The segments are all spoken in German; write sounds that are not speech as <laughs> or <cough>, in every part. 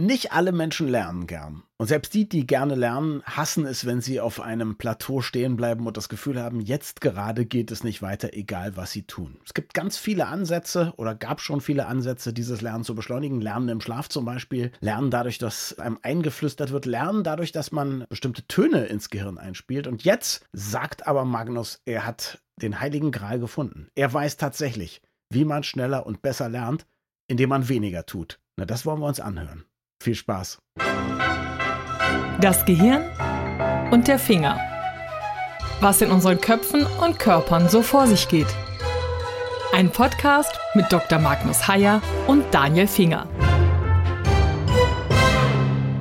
Nicht alle Menschen lernen gern. Und selbst die, die gerne lernen, hassen es, wenn sie auf einem Plateau stehen bleiben und das Gefühl haben, jetzt gerade geht es nicht weiter, egal was sie tun. Es gibt ganz viele Ansätze oder gab schon viele Ansätze, dieses Lernen zu beschleunigen. Lernen im Schlaf zum Beispiel, lernen dadurch, dass einem eingeflüstert wird, lernen dadurch, dass man bestimmte Töne ins Gehirn einspielt. Und jetzt sagt aber Magnus, er hat den heiligen Gral gefunden. Er weiß tatsächlich, wie man schneller und besser lernt, indem man weniger tut. Na, das wollen wir uns anhören. Viel Spaß. Das Gehirn und der Finger. Was in unseren Köpfen und Körpern so vor sich geht. Ein Podcast mit Dr. Magnus Heyer und Daniel Finger.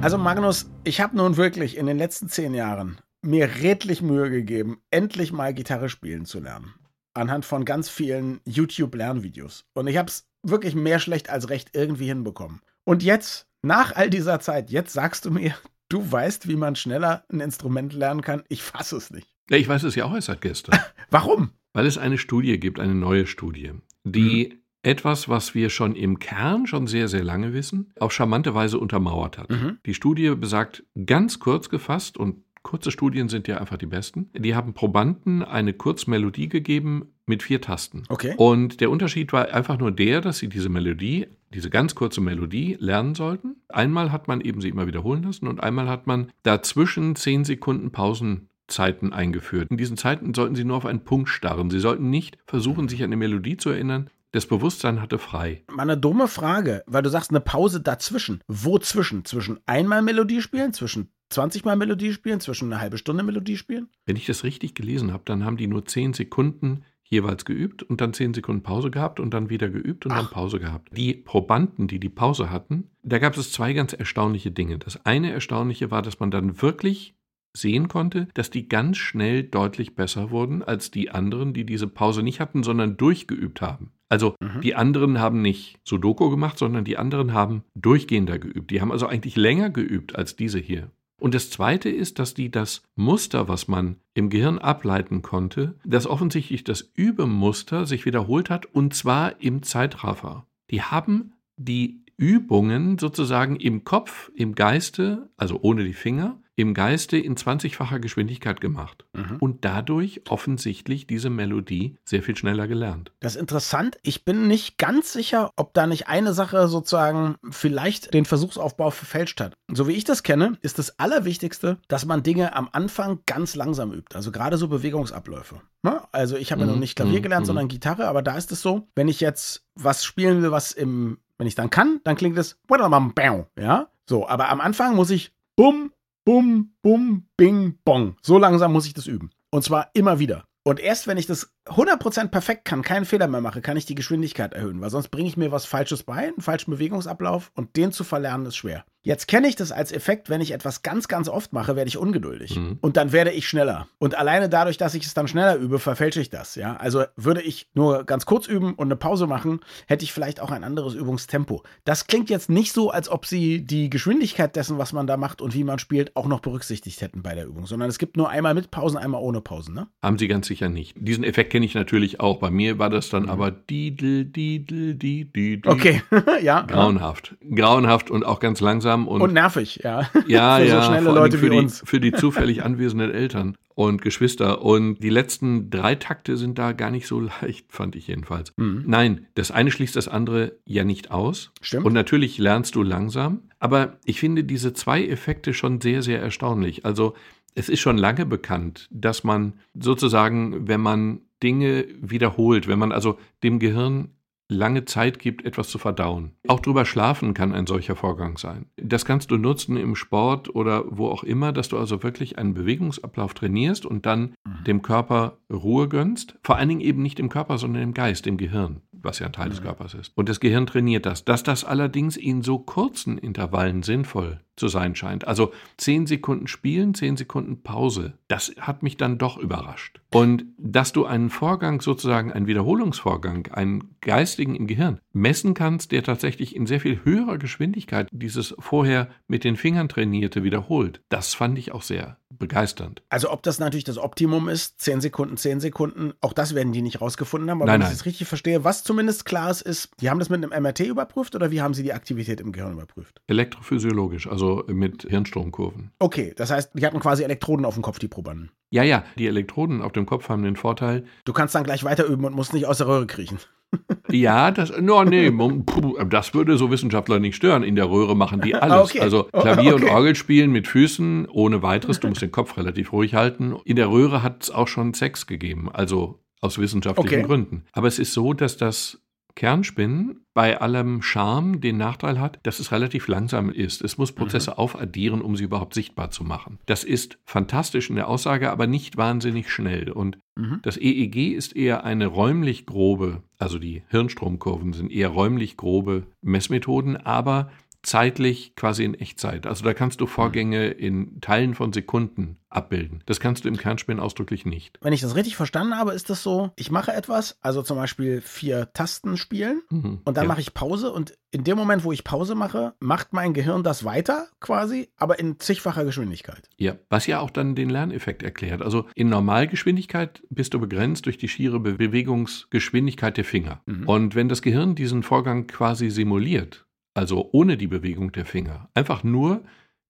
Also Magnus, ich habe nun wirklich in den letzten zehn Jahren mir redlich Mühe gegeben, endlich mal Gitarre spielen zu lernen. Anhand von ganz vielen YouTube-Lernvideos. Und ich habe es wirklich mehr schlecht als recht irgendwie hinbekommen. Und jetzt nach all dieser Zeit, jetzt sagst du mir, du weißt, wie man schneller ein Instrument lernen kann. Ich fasse es nicht. Ja, ich weiß es ja auch erst seit gestern. <laughs> Warum? Weil es eine Studie gibt, eine neue Studie, die mhm. etwas, was wir schon im Kern schon sehr, sehr lange wissen, auf charmante Weise untermauert hat. Mhm. Die Studie besagt ganz kurz gefasst und Kurze Studien sind ja einfach die besten. Die haben Probanden eine Kurzmelodie gegeben mit vier Tasten. Okay. Und der Unterschied war einfach nur der, dass sie diese Melodie, diese ganz kurze Melodie lernen sollten. Einmal hat man eben sie immer wiederholen lassen und einmal hat man dazwischen zehn Sekunden Pausenzeiten eingeführt. In diesen Zeiten sollten Sie nur auf einen Punkt starren. Sie sollten nicht versuchen, sich an eine Melodie zu erinnern. Das Bewusstsein hatte frei. Mal eine dumme Frage, weil du sagst eine Pause dazwischen. Wo zwischen? Zwischen einmal Melodie spielen, zwischen 20 Mal Melodie spielen, zwischen eine halbe Stunde Melodie spielen? Wenn ich das richtig gelesen habe, dann haben die nur 10 Sekunden jeweils geübt und dann 10 Sekunden Pause gehabt und dann wieder geübt und Ach. dann Pause gehabt. Die Probanden, die die Pause hatten, da gab es zwei ganz erstaunliche Dinge. Das eine Erstaunliche war, dass man dann wirklich sehen konnte, dass die ganz schnell deutlich besser wurden als die anderen, die diese Pause nicht hatten, sondern durchgeübt haben. Also mhm. die anderen haben nicht Sudoku gemacht, sondern die anderen haben durchgehender geübt. Die haben also eigentlich länger geübt als diese hier. Und das Zweite ist, dass die das Muster, was man im Gehirn ableiten konnte, dass offensichtlich das Übemuster sich wiederholt hat, und zwar im Zeitraffer. Die haben die Übungen sozusagen im Kopf, im Geiste, also ohne die Finger, im Geiste in 20-facher Geschwindigkeit gemacht mhm. und dadurch offensichtlich diese Melodie sehr viel schneller gelernt. Das ist interessant. Ich bin nicht ganz sicher, ob da nicht eine Sache sozusagen vielleicht den Versuchsaufbau verfälscht hat. So wie ich das kenne, ist das Allerwichtigste, dass man Dinge am Anfang ganz langsam übt. Also gerade so Bewegungsabläufe. Ne? Also ich habe mhm. ja noch nicht Klavier mhm. gelernt, mhm. sondern Gitarre, aber da ist es so, wenn ich jetzt was spielen will, was im, wenn ich dann kann, dann klingt es ja. So, aber am Anfang muss ich bum, bum, bum, bing, bong. So langsam muss ich das üben. Und zwar immer wieder. Und erst wenn ich das 100% perfekt kann, keinen Fehler mehr mache, kann ich die Geschwindigkeit erhöhen, weil sonst bringe ich mir was Falsches bei, einen falschen Bewegungsablauf und den zu verlernen ist schwer. Jetzt kenne ich das als Effekt, wenn ich etwas ganz, ganz oft mache, werde ich ungeduldig. Mhm. Und dann werde ich schneller. Und alleine dadurch, dass ich es dann schneller übe, verfälsche ich das. Ja? Also würde ich nur ganz kurz üben und eine Pause machen, hätte ich vielleicht auch ein anderes Übungstempo. Das klingt jetzt nicht so, als ob sie die Geschwindigkeit dessen, was man da macht und wie man spielt, auch noch berücksichtigt hätten bei der Übung, sondern es gibt nur einmal mit Pausen, einmal ohne Pausen. Ne? Haben sie ganz sicher nicht. Diesen Effekt kenne ich natürlich auch. Bei mir war das dann mhm. aber didel, didel, didel, Okay, <laughs> ja. Grauenhaft. Grauenhaft und auch ganz langsam. Und, und nervig, ja. <laughs> Ja, für ja. so schnelle Leute für wie die, uns. Für die <laughs> zufällig anwesenden Eltern und Geschwister. Und die letzten drei Takte sind da gar nicht so leicht, fand ich jedenfalls. Mhm. Nein, das eine schließt das andere ja nicht aus. Stimmt. Und natürlich lernst du langsam. Aber ich finde diese zwei Effekte schon sehr, sehr erstaunlich. Also es ist schon lange bekannt, dass man sozusagen, wenn man Dinge wiederholt, wenn man also dem Gehirn lange Zeit gibt, etwas zu verdauen. Auch drüber schlafen kann ein solcher Vorgang sein. Das kannst du nutzen im Sport oder wo auch immer, dass du also wirklich einen Bewegungsablauf trainierst und dann mhm. dem Körper Ruhe gönnst. Vor allen Dingen eben nicht im Körper, sondern im Geist, im Gehirn, was ja ein Teil mhm. des Körpers ist. Und das Gehirn trainiert das. Dass das allerdings in so kurzen Intervallen sinnvoll zu sein scheint. Also zehn Sekunden spielen, zehn Sekunden Pause. Das hat mich dann doch überrascht. Und dass du einen Vorgang, sozusagen einen Wiederholungsvorgang, einen geistigen im Gehirn messen kannst, der tatsächlich in sehr viel höherer Geschwindigkeit dieses vorher mit den Fingern trainierte wiederholt, das fand ich auch sehr begeisternd. Also ob das natürlich das Optimum ist, 10 Sekunden, 10 Sekunden, auch das werden die nicht rausgefunden haben. Aber Nein, wenn ich das richtig verstehe, was zumindest klar ist, ist, die haben das mit einem MRT überprüft oder wie haben sie die Aktivität im Gehirn überprüft? Elektrophysiologisch, also mit Hirnstromkurven. Okay, das heißt, die hatten quasi Elektroden auf dem Kopf, die Probanden. Ja, ja, die Elektroden auf dem Kopf haben den Vorteil, Du kannst dann gleich weiter üben und musst nicht aus der Röhre kriechen. Ja, das, no, nee, das würde so Wissenschaftler nicht stören. In der Röhre machen die alles. Okay. Also Klavier und okay. Orgel spielen mit Füßen ohne weiteres. Du musst den Kopf relativ ruhig halten. In der Röhre hat es auch schon Sex gegeben, also aus wissenschaftlichen Okay. Gründen. Aber es ist so, dass das Kernspinnen bei allem Charme den Nachteil hat, dass es relativ langsam ist. Es muss Prozesse aufaddieren, um sie überhaupt sichtbar zu machen. Das ist fantastisch in der Aussage, aber nicht wahnsinnig schnell. Und Mhm. das EEG ist eher eine räumlich grobe, also die Hirnstromkurven sind eher räumlich grobe Messmethoden, aber zeitlich quasi in Echtzeit. Also da kannst du Vorgänge in Teilen von Sekunden abbilden. Das kannst du im Kernspinnen ausdrücklich nicht. Wenn ich das richtig verstanden habe, ist das so, ich mache etwas, also zum Beispiel vier Tasten spielen Mhm. und dann ja. mache ich Pause und in dem Moment, wo ich Pause mache, macht mein Gehirn das weiter quasi, aber in zigfacher Geschwindigkeit. Ja, was ja auch dann den Lerneffekt erklärt. Also in Normalgeschwindigkeit bist du begrenzt durch die schiere Bewegungsgeschwindigkeit der Finger. Mhm. Und wenn das Gehirn diesen Vorgang quasi simuliert, also ohne die Bewegung der Finger, einfach nur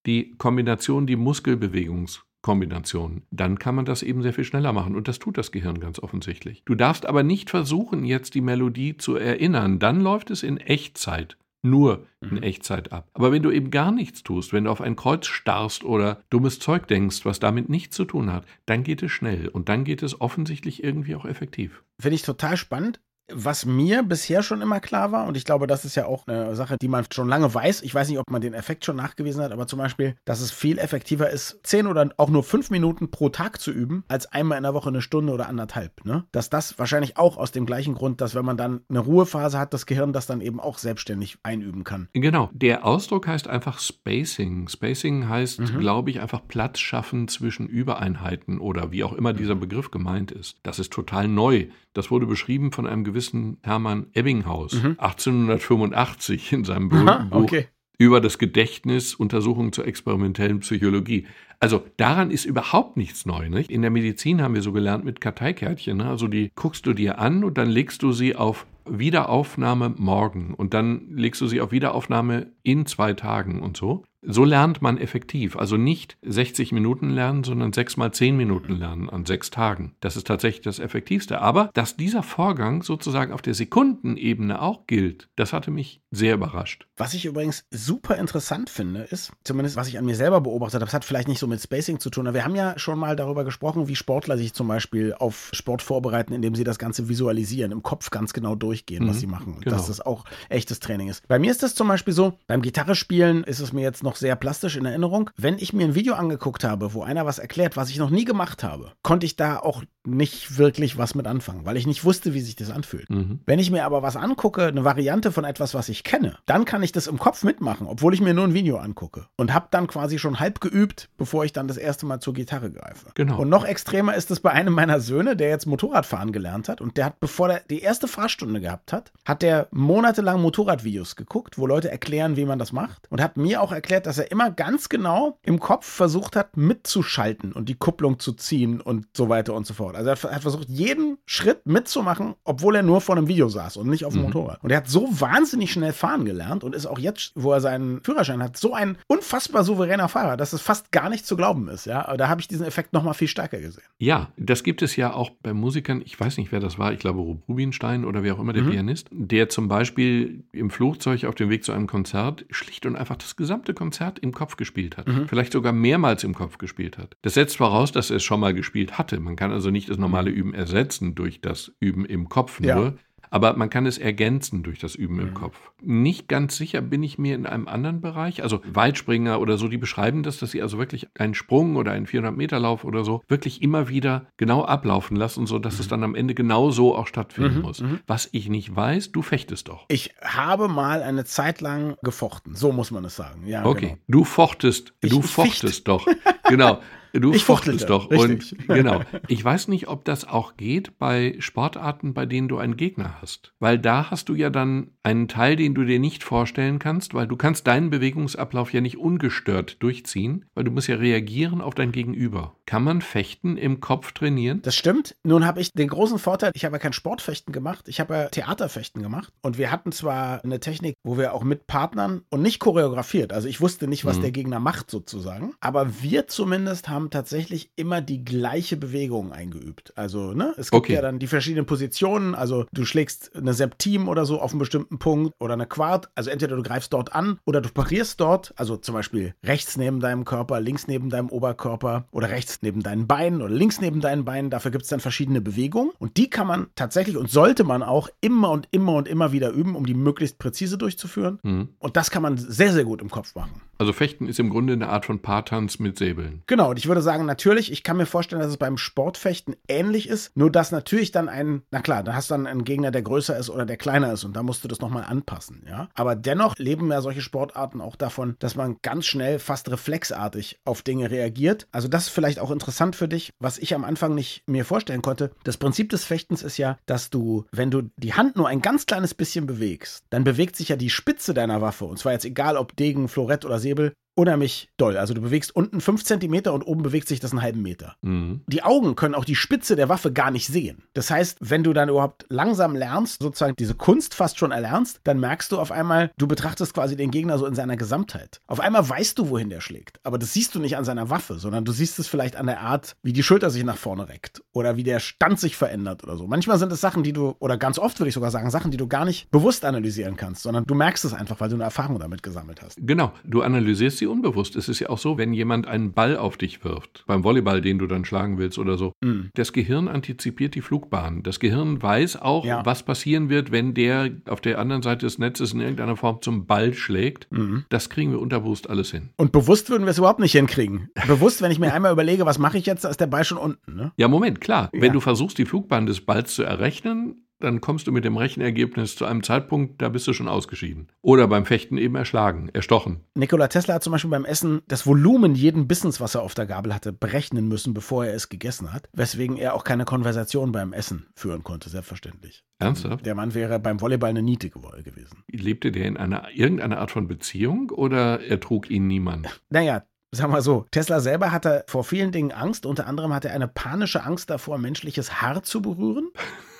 die Kombination, die Muskelbewegungskombination, dann kann man das eben sehr viel schneller machen. Und das tut das Gehirn ganz offensichtlich. Du darfst aber nicht versuchen, jetzt die Melodie zu erinnern. Dann läuft es in Echtzeit. Nur in Mhm. Echtzeit ab. Aber wenn du eben gar nichts tust, wenn du auf ein Kreuz starrst oder dummes Zeug denkst, was damit nichts zu tun hat, dann geht es schnell und dann geht es offensichtlich irgendwie auch effektiv. Finde ich total spannend. Was mir bisher schon immer klar war, und ich glaube, das ist ja auch eine Sache, die man schon lange weiß, ich weiß nicht, ob man den Effekt schon nachgewiesen hat, aber zum Beispiel, dass es viel effektiver ist, zehn oder auch nur fünf Minuten pro Tag zu üben, als einmal in der Woche eine Stunde oder anderthalb. Ne? Dass das wahrscheinlich auch aus dem gleichen Grund, dass wenn man dann eine Ruhephase hat, das Gehirn das dann eben auch selbstständig einüben kann. Genau, der Ausdruck heißt einfach Spacing. Spacing heißt, Mhm. glaube ich, einfach Platz schaffen zwischen Übereinheiten oder wie auch immer dieser Begriff gemeint ist. Das ist total neu. Das wurde beschrieben von einem gewissen Hermann Ebbinghaus, Mhm. 1885 in seinem Aha, Buch okay. über das Gedächtnis, Untersuchungen zur experimentellen Psychologie. Also daran ist überhaupt nichts neu. Nicht? In der Medizin haben wir so gelernt mit Karteikärtchen. Ne? Also die guckst du dir an und dann legst du sie auf Wiederaufnahme morgen und dann legst du sie auf Wiederaufnahme in zwei Tagen und so. So lernt man effektiv. Also nicht 60 Minuten lernen, sondern 6 mal 10 Minuten lernen an sechs Tagen. Das ist tatsächlich das Effektivste. Aber dass dieser Vorgang sozusagen auf der Sekundenebene auch gilt, das hatte mich sehr überrascht. Was ich übrigens super interessant finde, ist, zumindest was ich an mir selber beobachtet habe, das hat vielleicht nicht so mit Spacing zu tun, aber wir haben ja schon mal darüber gesprochen, wie Sportler sich zum Beispiel auf Sport vorbereiten, indem sie das Ganze visualisieren, im Kopf ganz genau durchgehen, was Mhm, sie machen. Und genau. dass das auch echtes Training ist. Bei mir ist das zum Beispiel so, beim Gitarre spielen ist es mir jetzt noch sehr plastisch in Erinnerung. Wenn ich mir ein Video angeguckt habe, wo einer was erklärt, was ich noch nie gemacht habe, konnte ich da auch nicht wirklich was mit anfangen, weil ich nicht wusste, wie sich das anfühlt. Mhm. Wenn ich mir aber was angucke, eine Variante von etwas, was ich kenne, dann kann ich das im Kopf mitmachen, obwohl ich mir nur ein Video angucke. Und habe dann quasi schon halb geübt, bevor ich dann das erste Mal zur Gitarre greife. Genau. Und noch extremer ist es bei einem meiner Söhne, der jetzt Motorradfahren gelernt hat. Und der hat, bevor er die erste Fahrstunde gehabt hat, hat der monatelang Motorradvideos geguckt, wo Leute erklären, wie man das macht. Und hat mir auch erklärt, dass er immer ganz genau im Kopf versucht hat, mitzuschalten und die Kupplung zu ziehen und so weiter und so fort. Also er hat, versucht, jeden Schritt mitzumachen, obwohl er nur vor einem Video saß und nicht auf dem Mhm. Motorrad. Und er hat so wahnsinnig schnell fahren gelernt und ist auch jetzt, wo er seinen Führerschein hat, so ein unfassbar souveräner Fahrer, dass es fast gar nicht zu glauben ist. Ja, aber da habe ich diesen Effekt noch mal viel stärker gesehen. Ja, das gibt es ja auch bei Musikern. Ich weiß nicht, wer das war. Ich glaube, Rob Rubinstein oder wer auch immer der Mhm. Pianist, der zum Beispiel im Flugzeug auf dem Weg zu einem Konzert schlicht und einfach das gesamte Konzert im Kopf gespielt hat. Mhm. Vielleicht sogar mehrmals im Kopf gespielt hat. Das setzt voraus, dass er es schon mal gespielt hatte. Man kann also nicht das normale Üben ersetzen durch das Üben im Kopf nur. Aber man kann es ergänzen durch das Üben Mhm. im Kopf. Nicht ganz sicher bin ich mir in einem anderen Bereich. Also Weitspringer oder so, die beschreiben das, dass sie also wirklich einen Sprung oder einen 400-Meter-Lauf oder so wirklich immer wieder genau ablaufen lassen, sodass es dann am Ende genau so auch stattfinden Mhm, muss. mhm. Was ich nicht weiß, du fechtest doch. Ich habe mal eine Zeit lang gefochten. So muss man es sagen. Ja, Okay, genau. du fochtest, Ich du ficht. fochtest doch. Genau. <laughs> Du Ich fuchtelte, doch. richtig. Und <laughs> genau. Ich weiß nicht, ob das auch geht bei Sportarten, bei denen du einen Gegner hast. Weil da hast du ja dann einen Teil, den du dir nicht vorstellen kannst, weil du kannst deinen Bewegungsablauf ja nicht ungestört durchziehen, weil du musst ja reagieren auf dein Gegenüber. Kann man Fechten im Kopf trainieren? Das stimmt. Nun habe ich den großen Vorteil, ich habe ja kein Sportfechten gemacht, ich habe ja Theaterfechten gemacht. Und wir hatten zwar eine Technik, wo wir auch mit Partnern und nicht choreografiert, also ich wusste nicht, was Mhm. der Gegner macht sozusagen, aber wir zumindest haben tatsächlich immer die gleiche Bewegung eingeübt. Also, ne, es gibt Okay. ja dann die verschiedenen Positionen, also du schlägst eine Septim oder so auf einen bestimmten Punkt oder eine Quart, also entweder du greifst dort an oder du parierst dort, also zum Beispiel rechts neben deinem Körper, links neben deinem Oberkörper oder rechts neben deinen Beinen oder links neben deinen Beinen. Dafür gibt es dann verschiedene Bewegungen und die kann man tatsächlich und sollte man auch immer und immer und immer wieder üben, um die möglichst präzise durchzuführen. Mhm. Und das kann man sehr, sehr gut im Kopf machen. Also Fechten ist im Grunde eine Art von Paartanz mit Säbeln. Genau, und ich würde sagen, natürlich, ich kann mir vorstellen, dass es beim Sportfechten ähnlich ist, nur dass natürlich dann ein, na klar, da hast du dann einen Gegner, der größer ist oder der kleiner ist und da musst du das nochmal anpassen, ja. Aber dennoch leben ja solche Sportarten auch davon, dass man ganz schnell, fast reflexartig auf Dinge reagiert. Also das ist vielleicht auch interessant für dich, was ich am Anfang nicht mir vorstellen konnte. Das Prinzip des Fechtens ist ja, dass du, wenn du die Hand nur ein ganz kleines bisschen bewegst, dann bewegt sich ja die Spitze deiner Waffe, und zwar jetzt egal ob Degen, Florett oder Säbel, unheimlich doll. Also du bewegst unten 5 Zentimeter und oben bewegt sich das einen halben Meter. Mhm. Die Augen können auch die Spitze der Waffe gar nicht sehen. Das heißt, wenn du dann überhaupt langsam lernst, sozusagen diese Kunst fast schon erlernst, dann merkst du auf einmal, du betrachtest quasi den Gegner so in seiner Gesamtheit. Auf einmal weißt du, wohin der schlägt. Aber das siehst du nicht an seiner Waffe, sondern du siehst es vielleicht an der Art, wie die Schulter sich nach vorne reckt oder wie der Stand sich verändert oder so. Manchmal sind es Sachen, die du, oder ganz oft würde ich sogar sagen, Sachen, die du gar nicht bewusst analysieren kannst, sondern du merkst es einfach, weil du eine Erfahrung damit gesammelt hast. Genau, du analysierst sie unbewusst. Es ist ja auch so, wenn jemand einen Ball auf dich wirft, beim Volleyball, den du dann schlagen willst oder so, Mhm. das Gehirn antizipiert die Flugbahn. Das Gehirn weiß auch, Ja. was passieren wird, wenn der auf der anderen Seite des Netzes in irgendeiner Form zum Ball schlägt. Mhm. Das kriegen wir unterbewusst alles hin. Und bewusst würden wir es überhaupt nicht hinkriegen. Bewusst, wenn ich mir einmal überlege, was mache ich jetzt, da ist der Ball schon unten. Ne? Ja, Moment, klar. Ja. Wenn du versuchst, die Flugbahn des Balls zu errechnen, dann kommst du mit dem Rechenergebnis zu einem Zeitpunkt, da bist du schon ausgeschieden. Oder beim Fechten eben erschlagen, erstochen. Nikola Tesla hat zum Beispiel beim Essen das Volumen jeden Bissens, was er auf der Gabel hatte, berechnen müssen, bevor er es gegessen hat. Weswegen er auch keine Konversation beim Essen führen konnte, selbstverständlich. Ernsthaft? Der Mann wäre beim Volleyball eine Niete gewesen. Lebte der in einer irgendeiner Art von Beziehung oder ertrug ihn niemand? <laughs> Naja, sagen wir so, Tesla selber hatte vor vielen Dingen Angst. Unter anderem hatte er eine panische Angst davor, menschliches Haar zu berühren.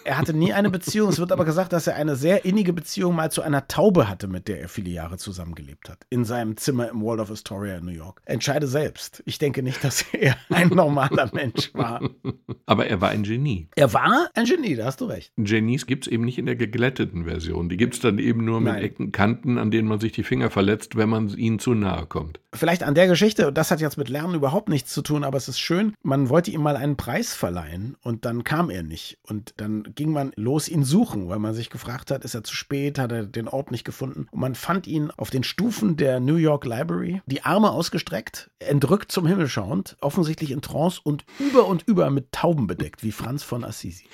Er hatte nie eine Beziehung. Es wird aber gesagt, dass er eine sehr innige Beziehung mal zu einer Taube hatte, mit der er viele Jahre zusammengelebt hat. In seinem Zimmer im Waldorf Astoria in New York. Entscheide selbst. Ich denke nicht, dass <laughs> er ein normaler Mensch war. Aber er war ein Genie. Er war ein Genie, da hast du recht. Genies gibt es eben nicht in der geglätteten Version. Die gibt es dann eben nur mit Nein. Ecken, Kanten, an denen man sich die Finger verletzt, wenn man ihnen zu nahe kommt. Vielleicht an der Geschichte, und das hat jetzt mit Lernen überhaupt nichts zu tun, aber es ist schön, man wollte ihm mal einen Preis verleihen und dann kam er nicht. Und dann ging man los ihn suchen, weil man sich gefragt hat, ist er zu spät, hat er den Ort nicht gefunden. Und man fand ihn auf den Stufen der New York Library, die Arme ausgestreckt, entrückt zum Himmel schauend, offensichtlich in Trance und über und über mit Tauben bedeckt, wie Franz von Assisi.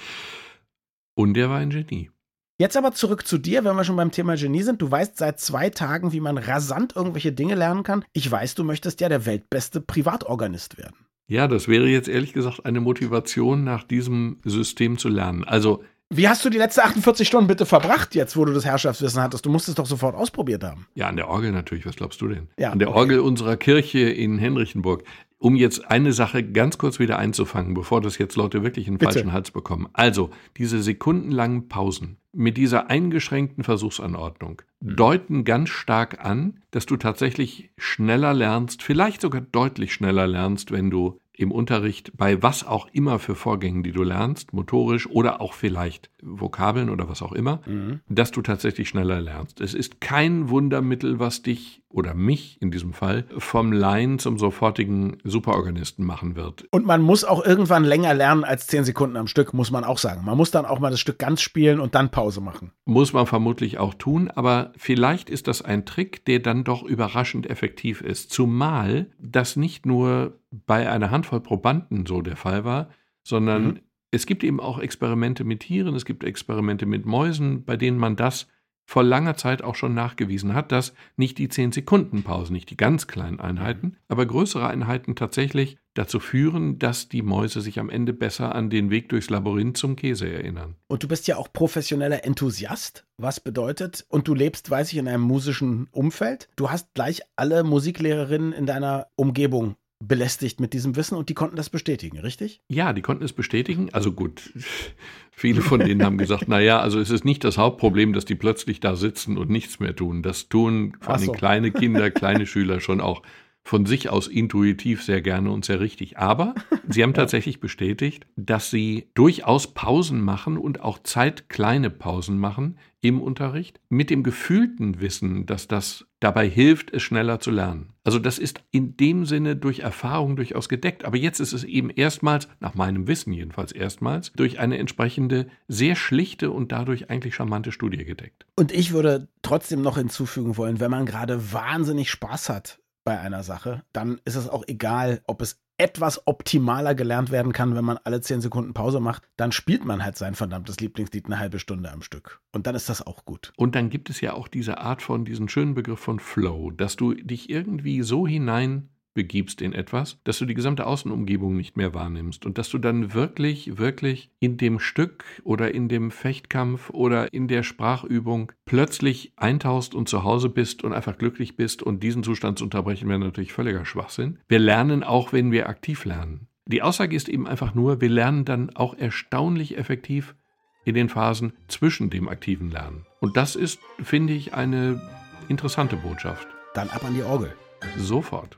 Und er war ein Genie. Jetzt aber zurück zu dir, wenn wir schon beim Thema Genie sind. Du weißt seit zwei Tagen, wie man rasant irgendwelche Dinge lernen kann. Ich weiß, du möchtest ja der weltbeste Privatorganist werden. Ja, das wäre jetzt ehrlich gesagt eine Motivation, nach diesem System zu lernen. Also, Wie hast du die letzten 48 Stunden bitte verbracht, jetzt wo du das Herrschaftswissen hattest? Du musst es doch sofort ausprobiert haben. ja, an der Orgel natürlich, was glaubst du denn? Ja, an der okay. Orgel unserer Kirche in Henrichenburg. Um jetzt eine Sache ganz kurz wieder einzufangen, bevor das jetzt Leute wirklich einen Bitte. falschen Hals bekommen. Also, diese sekundenlangen Pausen mit dieser eingeschränkten Versuchsanordnung Mhm. deuten ganz stark an, dass du tatsächlich schneller lernst, vielleicht sogar deutlich schneller lernst, wenn du im Unterricht bei was auch immer für Vorgängen, die du lernst, motorisch oder auch vielleicht Vokabeln oder was auch immer, Mhm. dass du tatsächlich schneller lernst. Es ist kein Wundermittel, was dich oder mich in diesem Fall vom Laien zum sofortigen Superorganisten machen wird. Und man muss auch irgendwann länger lernen als zehn Sekunden am Stück, muss man auch sagen. Man muss dann auch mal das Stück ganz spielen und dann Pause machen. Muss man vermutlich auch tun, aber vielleicht ist das ein Trick, der dann doch überraschend effektiv ist. Zumal das nicht nur bei einer Handvoll Probanden so der Fall war, sondern mhm. es gibt eben auch Experimente mit Tieren, es gibt Experimente mit Mäusen, bei denen man das vor langer Zeit auch schon nachgewiesen hat, dass nicht die 10-Sekunden-Pausen, nicht die ganz kleinen Einheiten, aber größere Einheiten tatsächlich dazu führen, dass die Mäuse sich am Ende besser an den Weg durchs Labyrinth zum Käse erinnern. Und du bist ja auch professioneller Enthusiast, was bedeutet, und du lebst, weiß ich, in einem musischen Umfeld. Du hast gleich alle Musiklehrerinnen in deiner Umgebung belästigt mit diesem Wissen und die konnten das bestätigen, richtig? Ja, die konnten es bestätigen. Also gut, <laughs> viele von denen haben gesagt, naja, also es ist nicht das Hauptproblem, dass die plötzlich da sitzen und nichts mehr tun. Das tun vor allem so. kleine Kinder, <laughs> kleine Schüler schon auch von sich aus intuitiv sehr gerne und sehr richtig. Aber sie haben tatsächlich bestätigt, dass sie durchaus Pausen machen und auch zeitkleine Pausen machen im Unterricht mit dem gefühlten Wissen, dass das dabei hilft, es schneller zu lernen. Also das ist in dem Sinne durch Erfahrung durchaus gedeckt. Aber jetzt ist es eben erstmals, nach meinem Wissen jedenfalls erstmals, durch eine entsprechende, sehr schlichte und dadurch eigentlich charmante Studie gedeckt. Und ich würde trotzdem noch hinzufügen wollen, wenn man gerade wahnsinnig Spaß hat bei einer Sache, dann ist es auch egal, ob es etwas optimaler gelernt werden kann, wenn man alle zehn Sekunden Pause macht, dann spielt man halt sein verdammtes Lieblingslied eine halbe Stunde am Stück. Und dann ist das auch gut. Und dann gibt es ja auch diese Art von, diesen schönen Begriff von Flow, dass du dich irgendwie so hinein begibst in etwas, dass du die gesamte Außenumgebung nicht mehr wahrnimmst und dass du dann wirklich, wirklich in dem Stück oder in dem Fechtkampf oder in der Sprachübung plötzlich eintauchst und zu Hause bist und einfach glücklich bist und diesen Zustand zu unterbrechen wäre natürlich völliger Schwachsinn. Wir lernen auch, wenn wir aktiv lernen. Die Aussage ist eben einfach nur, wir lernen dann auch erstaunlich effektiv in den Phasen zwischen dem aktiven Lernen. Und das ist, finde ich, eine interessante Botschaft. Dann ab an die Orgel. Sofort.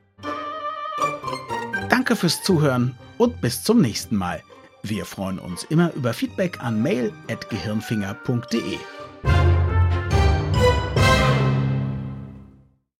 Danke fürs Zuhören und bis zum nächsten Mal. Wir freuen uns immer über Feedback an mail.gehirnfinger.de.